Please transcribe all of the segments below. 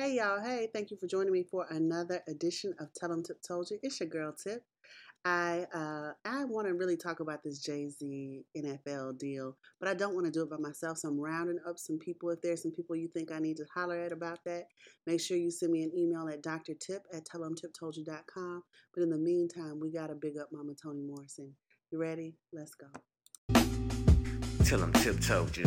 Hey y'all, hey, thank you for joining me for another edition of Tell 'em Tip Told You. It's your girl Tip. I uh, I want to really talk about this Jay Z NFL deal, but I don't want to do it by myself. So I'm rounding up some people. If there's some people you think I need to holler at about that, make sure you send me an email at drtip at tellemtiptoldyou.com. But in the meantime, we got to big up Mama Toni Morrison. You ready? Let's go. Tell 'em Tip Told You.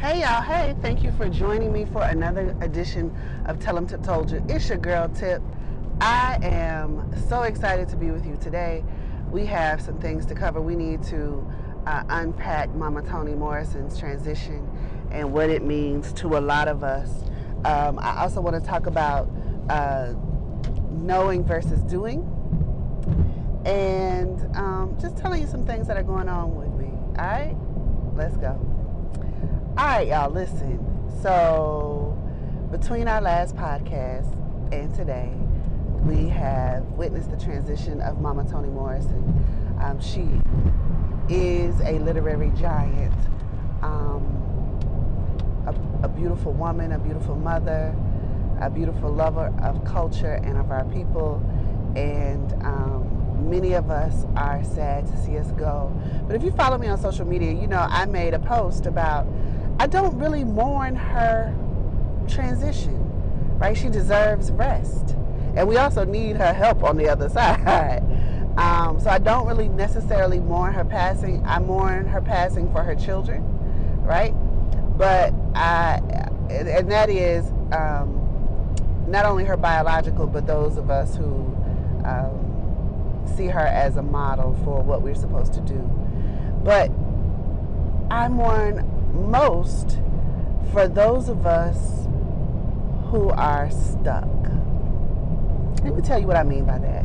Hey y'all, hey, thank you for joining me for another edition of Tell 'em Tip Told You. It's your girl Tip. I am so excited to be with you today. We have some things to cover. We need to uh, unpack Mama Toni Morrison's transition and what it means to a lot of us. Um, I also want to talk about uh, knowing versus doing and um, just telling you some things that are going on with me. All right, let's go. All right, y'all, listen. So, between our last podcast and today, we have witnessed the transition of Mama Toni Morrison. Um, she is a literary giant, um, a, a beautiful woman, a beautiful mother, a beautiful lover of culture and of our people. And um, many of us are sad to see us go. But if you follow me on social media, you know I made a post about I don't really mourn her transition, right? She deserves rest. And we also need her help on the other side. Um, so I don't really necessarily mourn her passing. I mourn her passing for her children, right? But I, and that is um, not only her biological, but those of us who um, see her as a model for what we're supposed to do. But I mourn most for those of us who are stuck. Let me tell you what I mean by that.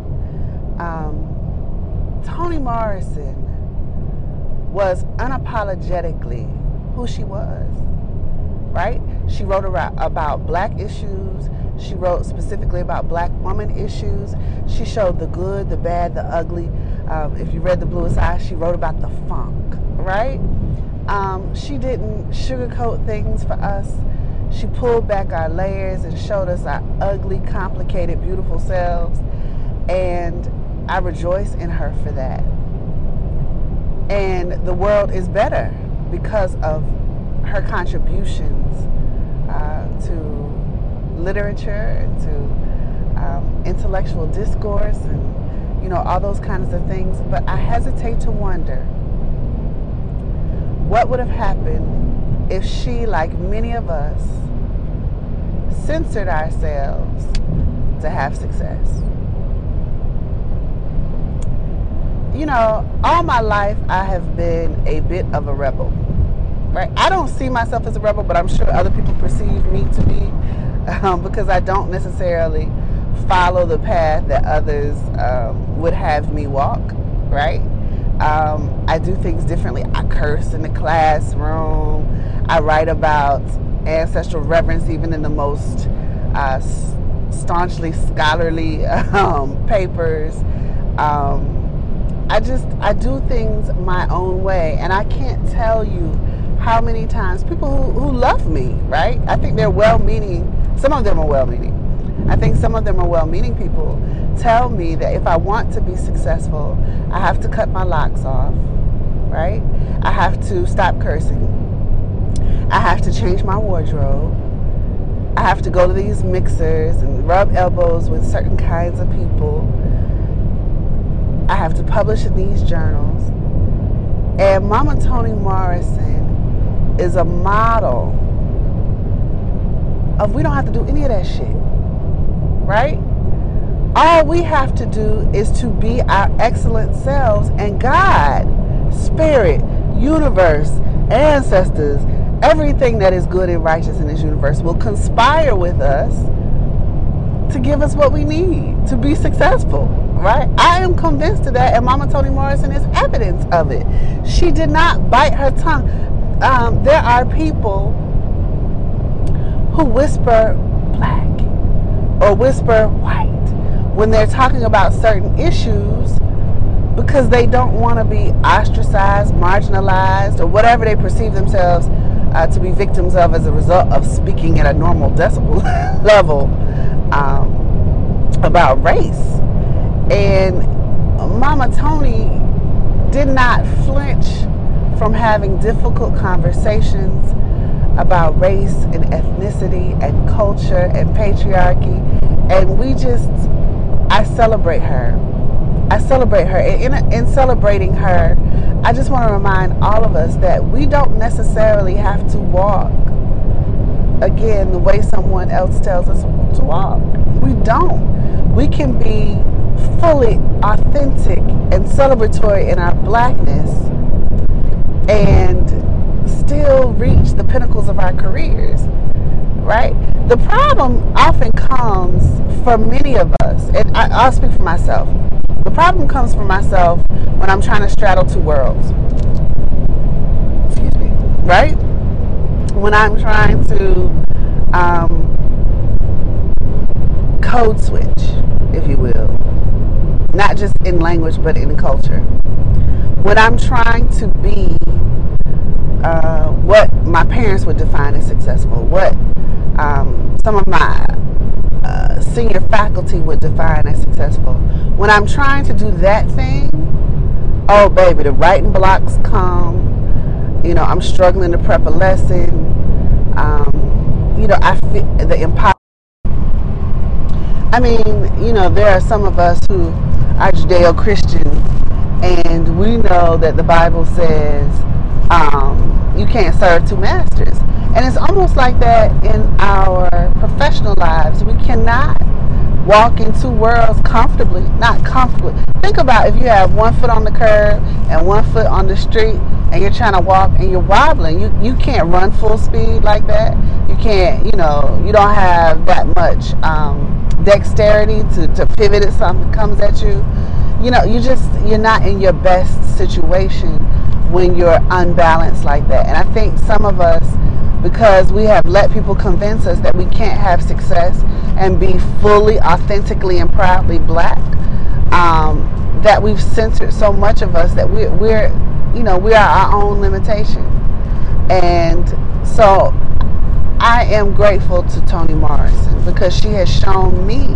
Um, Toni Morrison was unapologetically who she was, right? She wrote about black issues. She wrote specifically about black woman issues. She showed the good, the bad, the ugly. Um, if you read The Bluest Eye, she wrote about the funk, right? Um, she didn't sugarcoat things for us. She pulled back our layers and showed us our ugly, complicated, beautiful selves. And I rejoice in her for that. And the world is better because of her contributions uh, to literature and to um, intellectual discourse and, you know, all those kinds of things. But I hesitate to wonder what would have happened if she, like many of us, censored ourselves to have success? You know, all my life I have been a bit of a rebel. Right? I don't see myself as a rebel, but I'm sure other people perceive me to be um, because I don't necessarily follow the path that others um, would have me walk. Right? Um, I do things differently. I curse in the classroom. I write about ancestral reverence even in the most uh, staunchly scholarly um, papers. Um, I just I do things my own way, and I can't tell you how many times people who, who love me, right? I think they're well-meaning. Some of them are well-meaning. I think some of them are well-meaning people tell me that if I want to be successful, I have to cut my locks off, right? I have to stop cursing. I have to change my wardrobe. I have to go to these mixers and rub elbows with certain kinds of people. I have to publish in these journals. And Mama Toni Morrison is a model of we don't have to do any of that shit. Right? All we have to do is to be our excellent selves, and God, Spirit, universe, ancestors, everything that is good and righteous in this universe will conspire with us to give us what we need to be successful, right? I am convinced of that, and Mama Toni Morrison is evidence of it. She did not bite her tongue. Um, there are people who whisper black or whisper white when they're talking about certain issues because they don't want to be ostracized, marginalized, or whatever they perceive themselves uh, to be victims of as a result of speaking at a normal decibel level um, about race. And Mama Toni did not flinch from having difficult conversations about race and ethnicity and culture and patriarchy. And we just, I celebrate her. I celebrate her. In, in celebrating her, I just want to remind all of us that we don't necessarily have to walk again the way someone else tells us to walk. We don't. We can be fully authentic and celebratory in our blackness and still reach the pinnacles of our careers, right? The problem often comes for many of and I, I'll speak for myself. The problem comes for myself when I'm trying to straddle two worlds. Excuse me. Right? When I'm trying to um, code switch, if you will, not just in language but in culture. When I'm trying to be uh, what my parents would define as successful, what um, some of my uh, senior faculty would define as successful. When I'm trying to do that thing, oh baby, the writing blocks come. You know, I'm struggling to prep a lesson. Um, you know, I feel the empower. I mean, you know, there are some of us who are Judeo-Christians, and we know that the Bible says um, you can't serve two masters. And it's almost like that in our professional lives. We cannot walk in two worlds comfortably, not comfortably. Think about if you have one foot on the curb and one foot on the street and you're trying to walk and you're wobbling. You you can't run full speed like that. You can't, you know, you don't have that much um, dexterity to, to pivot if something comes at you. You know, you just you're not in your best situation when you're unbalanced like that. And I think some of us, because we have let people convince us that we can't have success and be fully, authentically, and proudly black, um, that we've censored so much of us that we're, we're, you know, we are our own limitation. And so I am grateful to Toni Morrison because she has shown me,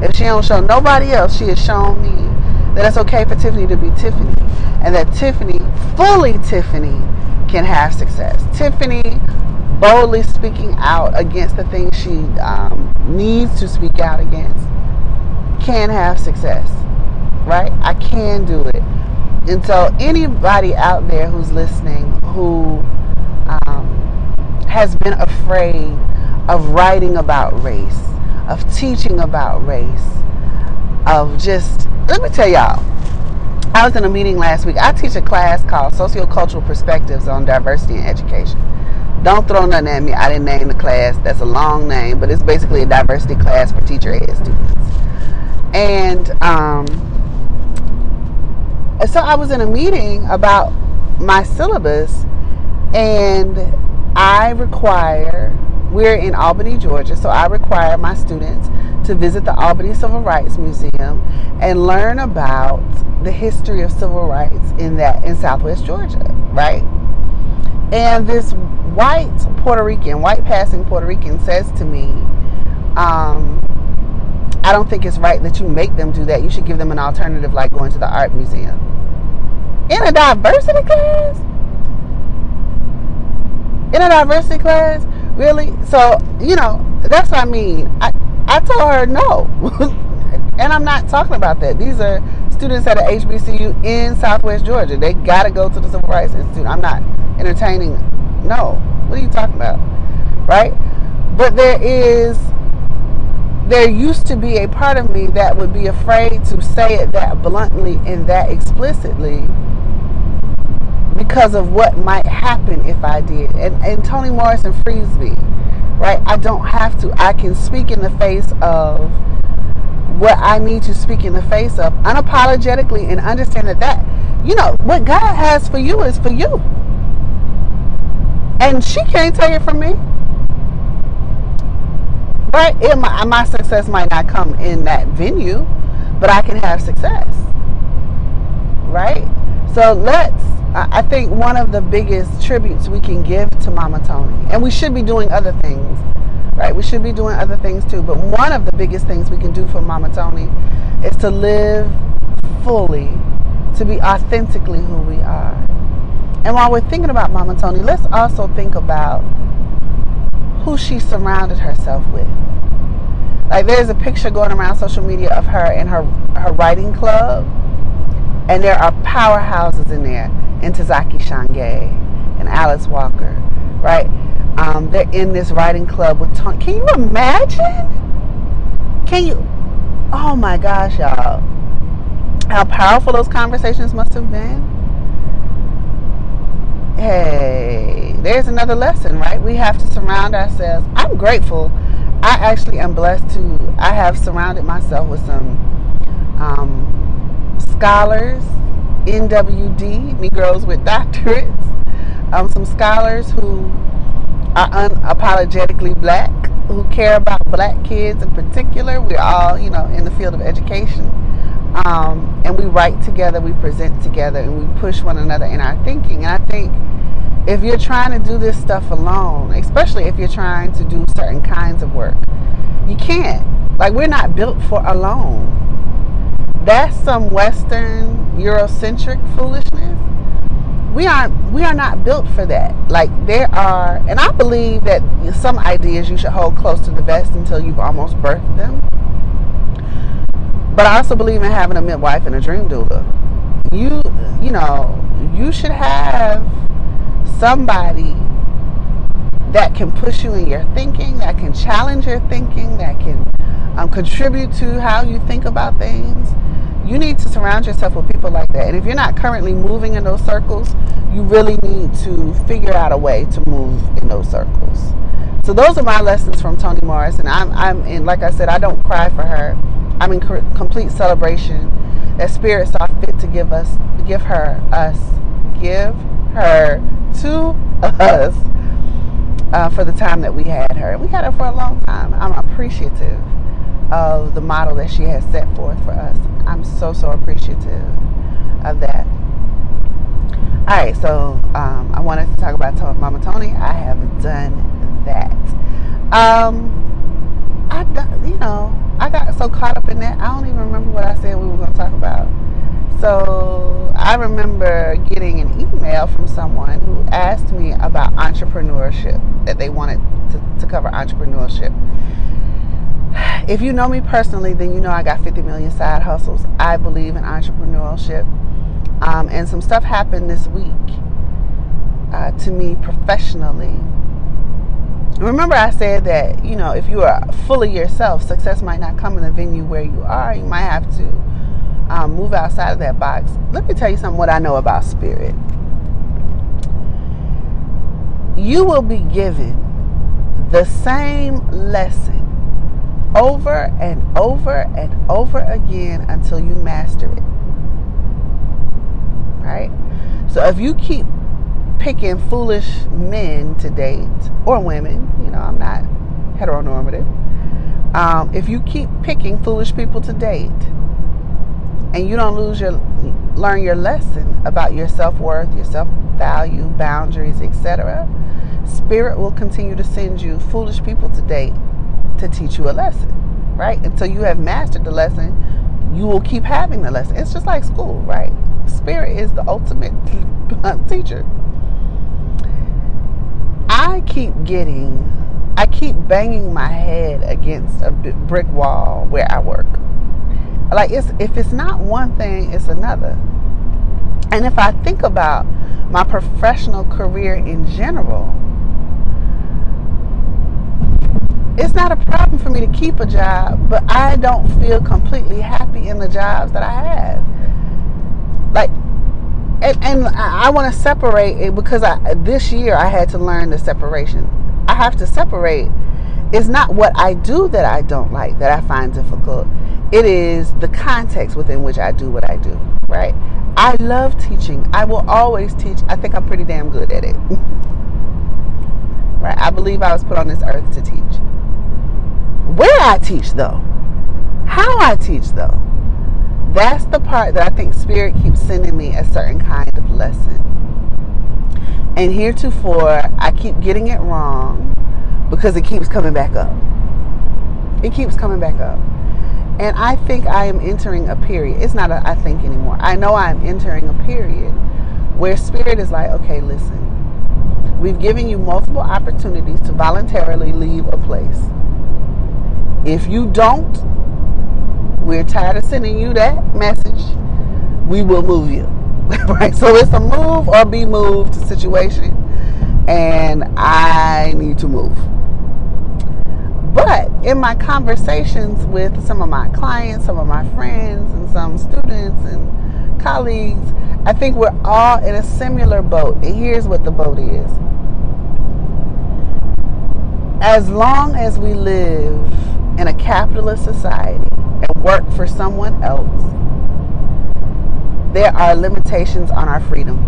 if she don't show nobody else, she has shown me that it's okay for Tiffany to be Tiffany and that Tiffany, fully Tiffany, can have success. Tiffany boldly speaking out against the things she um, needs to speak out against can have success, right? I can do it. And so, anybody out there who's listening who um, has been afraid of writing about race, of teaching about race, of just, let me tell y'all, I was in a meeting last week. I teach a class called Sociocultural Perspectives on Diversity in Education. Don't throw nothing at me. I didn't name the class. That's a long name, but it's basically a diversity class for teacher ed students. And um, so I was in a meeting about my syllabus, and I require, we're in Albany, Georgia, so I require my students to visit the Albany Civil Rights Museum and learn about the history of civil rights in that in Southwest Georgia, right? And this white Puerto Rican, white passing Puerto Rican says to me, um, I don't think it's right that you make them do that. You should give them an alternative like going to the art museum. In a diversity class? In a diversity class? Really? So, you know, that's what I mean. I, I told her no. and I'm not talking about that. These are students at a HBCU in Southwest Georgia. They got to go to the Civil Rights Institute. I'm not entertaining. No. What are you talking about? Right? But there is, there used to be a part of me that would be afraid to say it that bluntly and that explicitly because of what might happen if I did. And, and Toni Morrison frees me, right? I don't have to. I can speak in the face of what I need to speak in the face of unapologetically and understand that that, you know, what God has for you is for you. And she can't take it from me. Right? It, my, my success might not come in that venue, but I can have success. Right? So let's, I think one of the biggest tributes we can give to Mama Toni, and we should be doing other things, right? We should be doing other things too, but one of the biggest things we can do for Mama Toni is to live fully, to be authentically who we are. And while we're thinking about Mama Toni, let's also think about who she surrounded herself with. Like there's a picture going around social media of her in her her writing club and there are powerhouses in there, Ntozake Shange and Alice Walker, right? Um, they're in this writing club with Toni. Can you imagine? Can you? Oh my gosh, y'all. How powerful those conversations must have been. Hey, there's another lesson, right? We have to surround ourselves. I'm grateful. I actually am blessed to, I have surrounded myself with some um, scholars, NWD, Negroes with doctorates, um, some scholars who are unapologetically black, who care about black kids in particular. We're all, you know, in the field of education. Um, and we write together, we present together, and we push one another in our thinking. And I think if you're trying to do this stuff alone, especially if you're trying to do certain kinds of work, you can't. Like, we're not built for alone that's some Western Eurocentric foolishness. We aren't we are not built for that. Like there are and I believe that some ideas you should hold close to the vest until you've almost birthed them. But I also believe in having a midwife and a dream doula. You you know, you should have somebody that can push you in your thinking, that can challenge your thinking, that can um, contribute to how you think about things you need to surround yourself with people like that. And if you're not currently moving in those circles, you really need to figure out a way to move in those circles. So those are my lessons from Toni Morris, and I'm I'm in like I said, I don't cry for her. I'm in complete celebration that Spirit saw fit to give us, give her us, give her to us uh, for the time that we had her. We had her for a long time. I'm appreciative of the model that she has set forth for us. I'm so, so appreciative of that. All right, so um, I wanted to talk about Mama Toni. I have done that. Um, I, you know, I got so caught up in that. I don't even remember what I said we were going to talk about. So I remember getting an email from someone who asked me about entrepreneurship, that they wanted to, to cover entrepreneurship if you know me personally, then you know I got 50 million side hustles. I believe in entrepreneurship. Um, and some stuff happened this week uh, to me professionally. Remember, I said that, you know, if you are fully yourself, success might not come in the venue where you are. You might have to um, move outside of that box. Let me tell you something what I know about spirit. You will be given the same lesson over and over and over again until you master it. Right? So if you keep picking foolish men to date or women, you know, I'm not heteronormative. Um, if you keep picking foolish people to date and you don't lose your learn your lesson about your self-worth, your self-value, boundaries, etc., spirit will continue to send you foolish people to date to teach you a lesson, right? Until you have mastered the lesson, you will keep having the lesson. It's just like school, right? Spirit is the ultimate teacher. I keep getting, I keep banging my head against a brick wall where I work. Like it's if it's not one thing, it's another. And if I think about my professional career in general, it's not a problem for me to keep a job, but I don't feel completely happy in the jobs that I have. Like, and, and I, I want to separate it because I, this year I had to learn the separation. I have to separate. It's not what I do that I don't like, that I find difficult. It is the context within which I do what I do, right? I love teaching. I will always teach. I think I'm pretty damn good at it. right? I believe I was put on this earth to teach. Where I teach, though, how I teach, though, that's the part that I think Spirit keeps sending me a certain kind of lesson. And heretofore, I keep getting it wrong because it keeps coming back up. It keeps coming back up. And I think I am entering a period. It's not a I think anymore. I know I'm entering a period where Spirit is like, okay, listen, we've given you multiple opportunities to voluntarily leave a place. If you don't, we're tired of sending you that message. We will move you. right? So it's a move or be moved situation. And I need to move. But in my conversations with some of my clients, some of my friends, and some students and colleagues, I think we're all in a similar boat. And here's what the boat is as long as we live in a capitalist society and work for someone else, there are limitations on our freedom.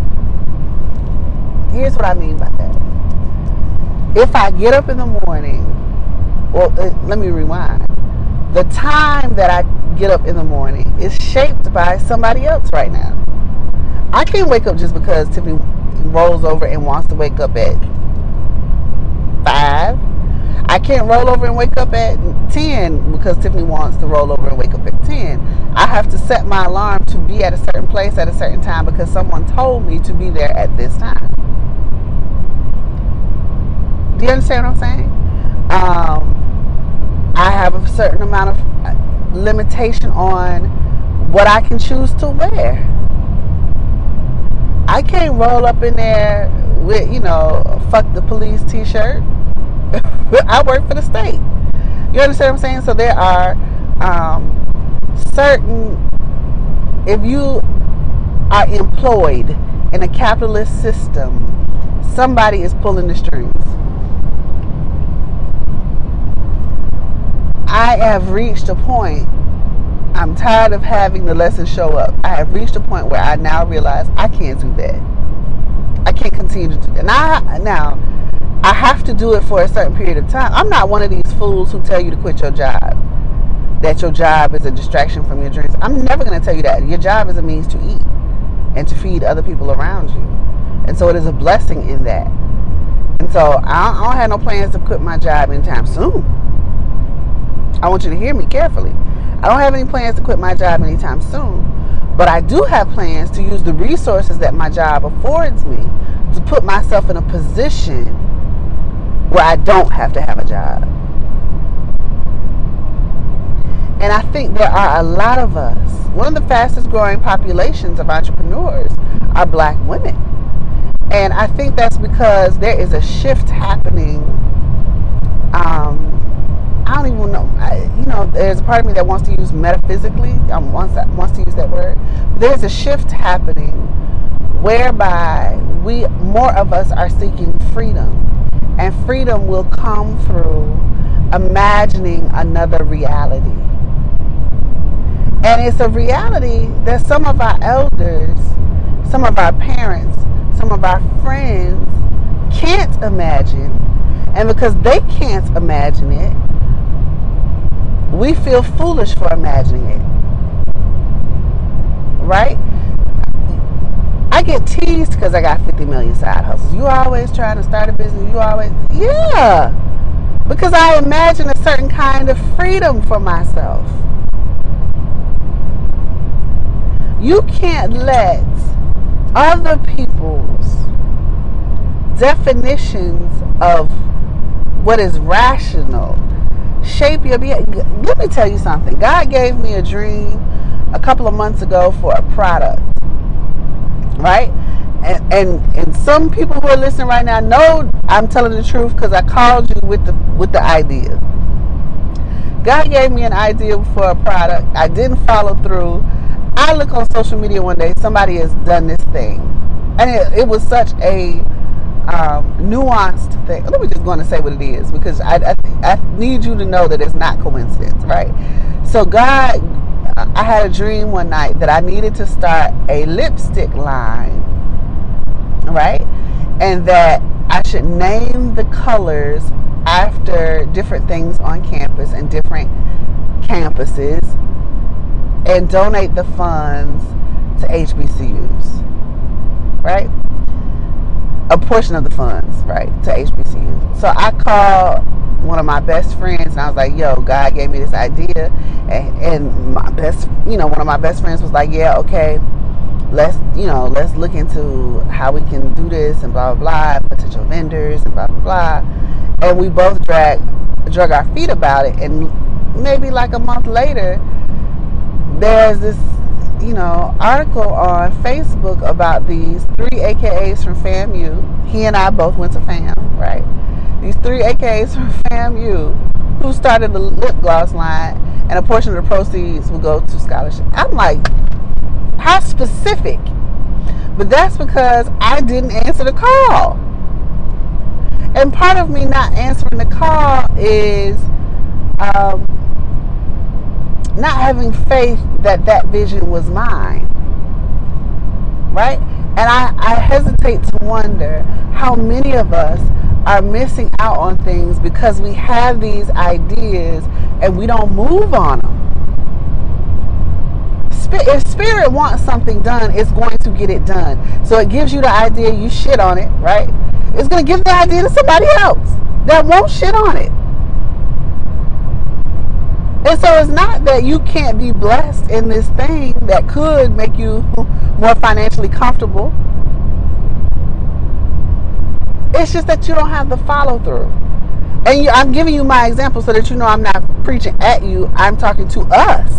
Here's what I mean by that. If I get up in the morning well, uh, let me rewind. The time that I get up in the morning is shaped by somebody else right now. I can't wake up just because Tiffany rolls over and wants to wake up at five. I can't roll over and wake up at 10 because Tiffany wants to roll over and wake up at 10. I have to set my alarm to be at a certain place at a certain time because someone told me to be there at this time. Do you understand what I'm saying? Um, I have a certain amount of uh, limitation on what I can choose to wear. I can't roll up in there with, you know, fuck the police t shirt. I work for the state. You understand what I'm saying? So there are um, certain, if you are employed in a capitalist system, somebody is pulling the strings. I have reached a point. I'm tired of having the lesson show up. I have reached a point where I now realize I can't do that. I can't continue to do that. Now, now I have to do it for a certain period of time. I'm not one of these fools who tell you to quit your job. That your job is a distraction from your dreams. I'm never going to tell you that. Your job is a means to eat and to feed other people around you. And so it is a blessing in that. And so I don't, I don't have no plans to quit my job anytime soon. I want you to hear me carefully. I don't have any plans to quit my job anytime soon, but I do have plans to use the resources that my job affords me to put myself in a position where I don't have to have a job. And I think there are a lot of us. One of the fastest growing populations of entrepreneurs are black women. And I think that's because there is a shift happening um, I don't even know. I, you know, there's a part of me that wants to use metaphysically. Um, wants that, wants to use that word. There's a shift happening whereby we more of us are seeking freedom, and freedom will come through imagining another reality. And it's a reality that some of our elders, some of our parents, some of our friends can't imagine. And because they can't imagine it, we feel foolish for imagining it. Right? I get teased because I got 50 million side hustles. You always trying to start a business. You always, yeah. Because I imagine a certain kind of freedom for myself. You can't let other people's definitions of what is rational shape your being. Let me tell you something. God gave me a dream a couple of months ago for a product, right? And, and and some people who are listening right now know I'm telling the truth because I called you with the with the idea. God gave me an idea for a product. I didn't follow through. I look on social media one day, somebody has done this thing, and it, it was such a um, nuanced thing. Let me just go on and say what it is because I, I, I need you to know that it's not coincidence, right? So God, I had a dream one night that I needed to start a lipstick line, right? And that I should name the colors after different things on campus and different campuses and donate the funds to HBCUs, right? A portion of the funds, right, to HBCU. So I called one of my best friends and I was like, yo, God gave me this idea. And, and my best, you know, one of my best friends was like, yeah, okay, let's, you know, let's look into how we can do this and blah, blah, blah, potential vendors and blah, blah, blah. And we both drag, drug our feet about it. And maybe like a month later, there's this you know article on Facebook about these three AKAs from FAMU. He and I both went to FAM, right? These three AKAs from FAMU who started the lip gloss line, and a portion of the proceeds will go to scholarship. I'm like, how specific? But that's because I didn't answer the call. And part of me not answering the call is um, not having faith that that vision was mine. Right? And I, I hesitate to wonder how many of us are missing out on things because we have these ideas and we don't move on them. If spirit wants something done, it's going to get it done. So it gives you the idea, you shit on it, right? It's going to give the idea to somebody else that won't shit on it. And so it's not that you can't be blessed in this thing that could make you more financially comfortable. It's just that you don't have the follow through. And you, I'm giving you my example so that you know I'm not preaching at you, I'm talking to us.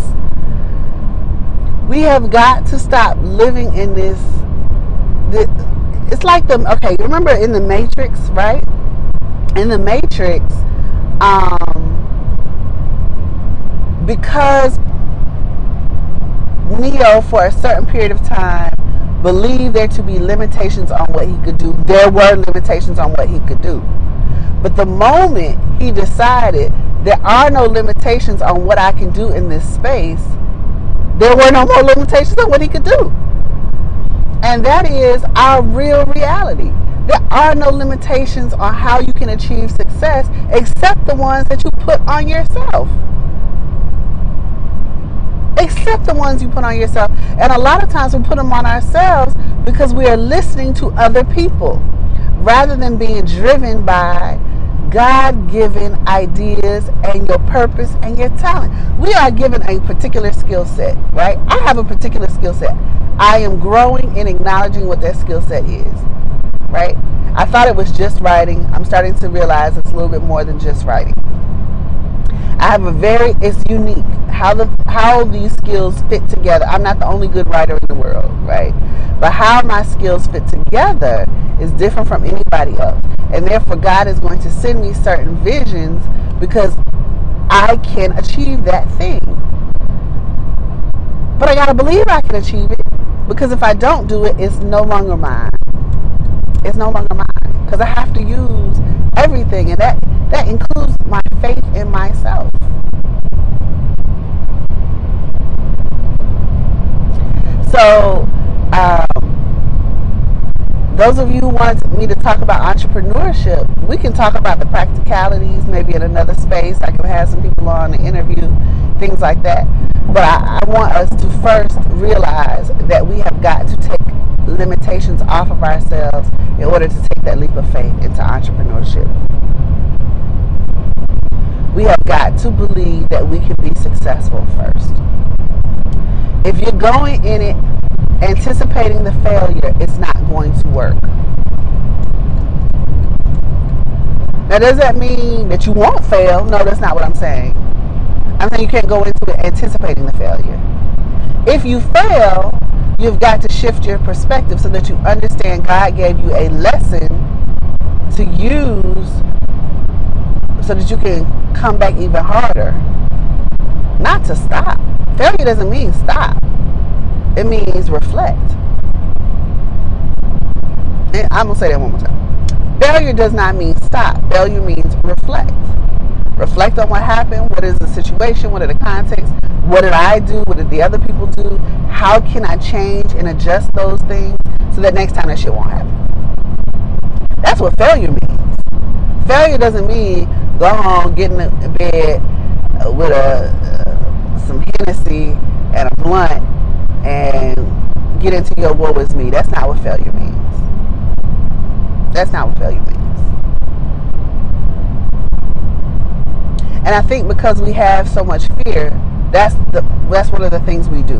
We have got to stop living in this. this it's like the, okay, remember in the Matrix, right? In the Matrix, um, because Neo, for a certain period of time, believed there to be limitations on what he could do. There were limitations on what he could do. But the moment he decided there are no limitations on what I can do in this space, there were no more limitations on what he could do. And that is our real reality. There are no limitations on how you can achieve success except the ones that you put on yourself. Accept the ones you put on yourself. And a lot of times we put them on ourselves because we are listening to other people rather than being driven by God given ideas and your purpose and your talent. We are given a particular skill set, right? I have a particular skill set. I am growing in acknowledging what that skill set is, right? I thought it was just writing. I'm starting to realize it's a little bit more than just writing. I have a very it's unique how the how these skills fit together. I'm not the only good writer in the world, right? But how my skills fit together is different from anybody else. And therefore God is going to send me certain visions because I can achieve that thing. But I got to believe I can achieve it because if I don't do it, it's no longer mine. It's no longer mine because I have to use everything and that that includes my faith in myself. So, um, those of you who want me to talk about entrepreneurship, we can talk about the practicalities maybe in another space. I can have some people on the interview, things like that. But I, I want us to first realize that we have got to take limitations off of ourselves in order to take that leap of faith into entrepreneurship. We have got to believe that we can be successful first. If you're going in it anticipating the failure, it's not going to work. Now, does that mean that you won't fail? No, that's not what I'm saying. I'm saying you can't go into it anticipating the failure. If you fail, you've got to shift your perspective so that you understand God gave you a lesson to use so that you can come back even harder. Not to stop. Failure doesn't mean stop. It means reflect. And I'm gonna say that one more time. Failure does not mean stop. Failure means reflect. Reflect on what happened. What is the situation? What are the contexts? What did I do? What did the other people do? How can I change and adjust those things so that next time that shit won't happen? That's what failure means. Failure doesn't mean go home, get in the bed uh, with a uh, some Hennessy and a blunt and get into your woe is me. That's not what failure means. That's not what failure means. And I think because we have so much fear, that's the that's one of the things we do.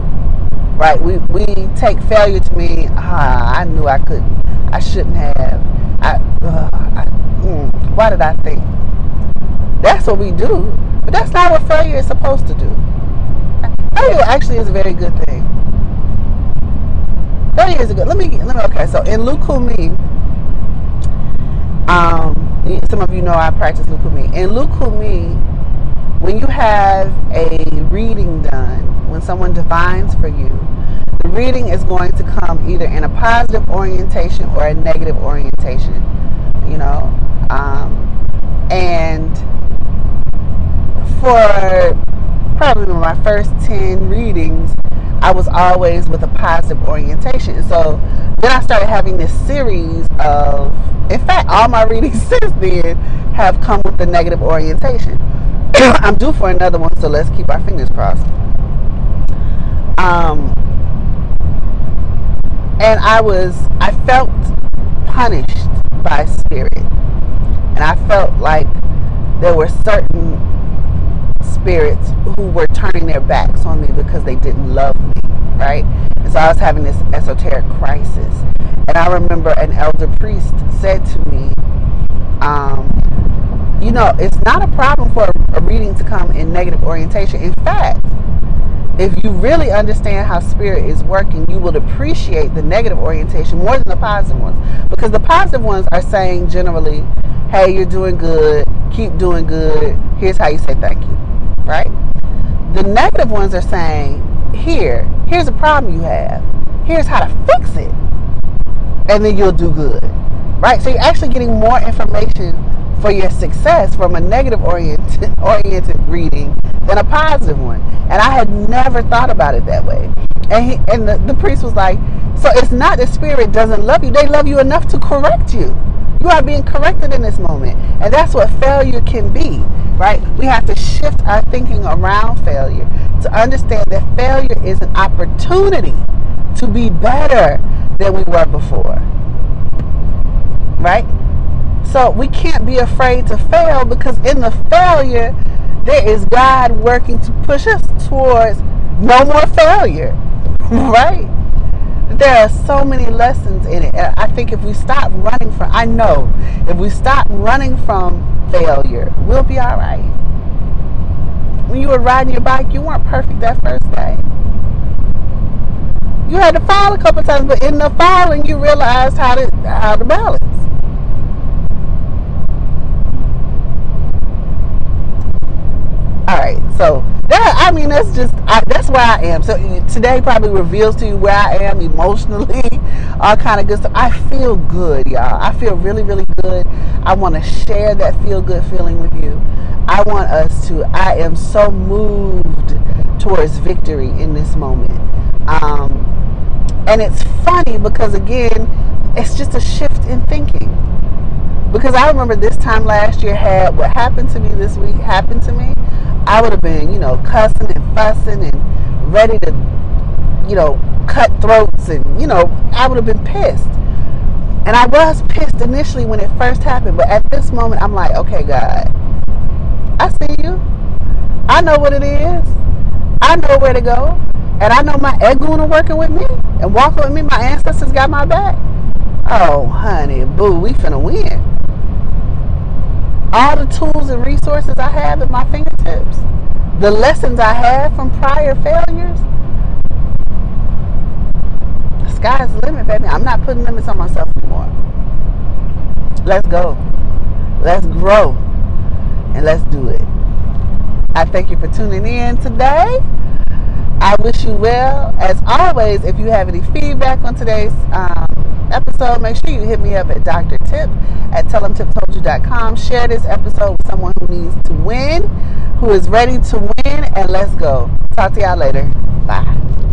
Right? We we take failure to mean, ah, I knew I couldn't. I shouldn't have. I, uh, I mm, why did I think? That's what we do. But that's not what failure is supposed to do. Failure actually is a very good thing. Failure is a good. Let me let me. Okay, so in Lukumi, um, some of you know I practice Lukumi. In Lukumi, when you have a reading done, when someone divines for you, the reading is going to come either in a positive orientation or a negative orientation. You know, um, and for probably my first 10 readings, I was always with a positive orientation. So then I started having this series of, in fact, all my readings since then have come with the negative orientation. I'm due for another one, so let's keep our fingers crossed. Um, and I was, I felt punished by spirit. And I felt like there were certain spirits who were turning their backs on me because they didn't love me, right? And so I was having this esoteric crisis. And I remember an elder priest said to me, um, you know, it's not a problem for a reading to come in negative orientation. In fact, if you really understand how spirit is working, you will appreciate the negative orientation more than the positive ones. Because the positive ones are saying generally, hey, you're doing good, keep doing good, here's how you say thank you, right? The negative ones are saying, here, here's a problem you have, here's how to fix it, and then you'll do good, right? So you're actually getting more information for your success from a negative oriented, oriented reading than a positive one. And I had never thought about it that way. And, he, and the, the priest was like, so it's not the spirit doesn't love you. They love you enough to correct you. You are being corrected in this moment. And that's what failure can be, right? We have to shift our thinking around failure to understand that failure is an opportunity to be better than we were before. Right? So we can't be afraid to fail because in the failure, there is God working to push us towards no more failure. Right? There are so many lessons in it. And I think if we stop running from, I know, if we stop running from failure, we'll be all right. When you were riding your bike, you weren't perfect that first day. You had to fall a couple times, but in the falling, you realized how to how to balance. All right, so that I mean that's just I, that's where I am. So eh, today probably reveals to you where I am emotionally, all kind of good stuff. I feel good, y'all. I feel really, really good. I want to share that feel good feeling with you. I want us to. I am so moved towards victory in this moment. Um, and it's funny because again, it's just a shift in thinking. Because I remember this time last year had what happened to me this week happened to me I would have been, you know, cussing and fussing and ready to, you know, cut throats and, you know, I would have been pissed. And I was pissed initially when it first happened, but at this moment, I'm like, okay, God, I see you. I know what it is. I know where to go. And I know my Egun working with me and walking with me. My ancestors got my back. Oh, honey, boo, we finna win all the tools and resources I have at my fingertips, the lessons I have from prior failures, sky's the limit, baby. I'm not putting limits on myself anymore. Let's go. Let's grow. And let's do it. I thank you for tuning in today. I wish you well. As always, if you have any feedback on today's um, episode, make sure you hit me up at Dr. Tip at tellemtiptoldyou.com. Share this episode with someone who needs to win, who is ready to win, and let's go. Talk to y'all later. Bye.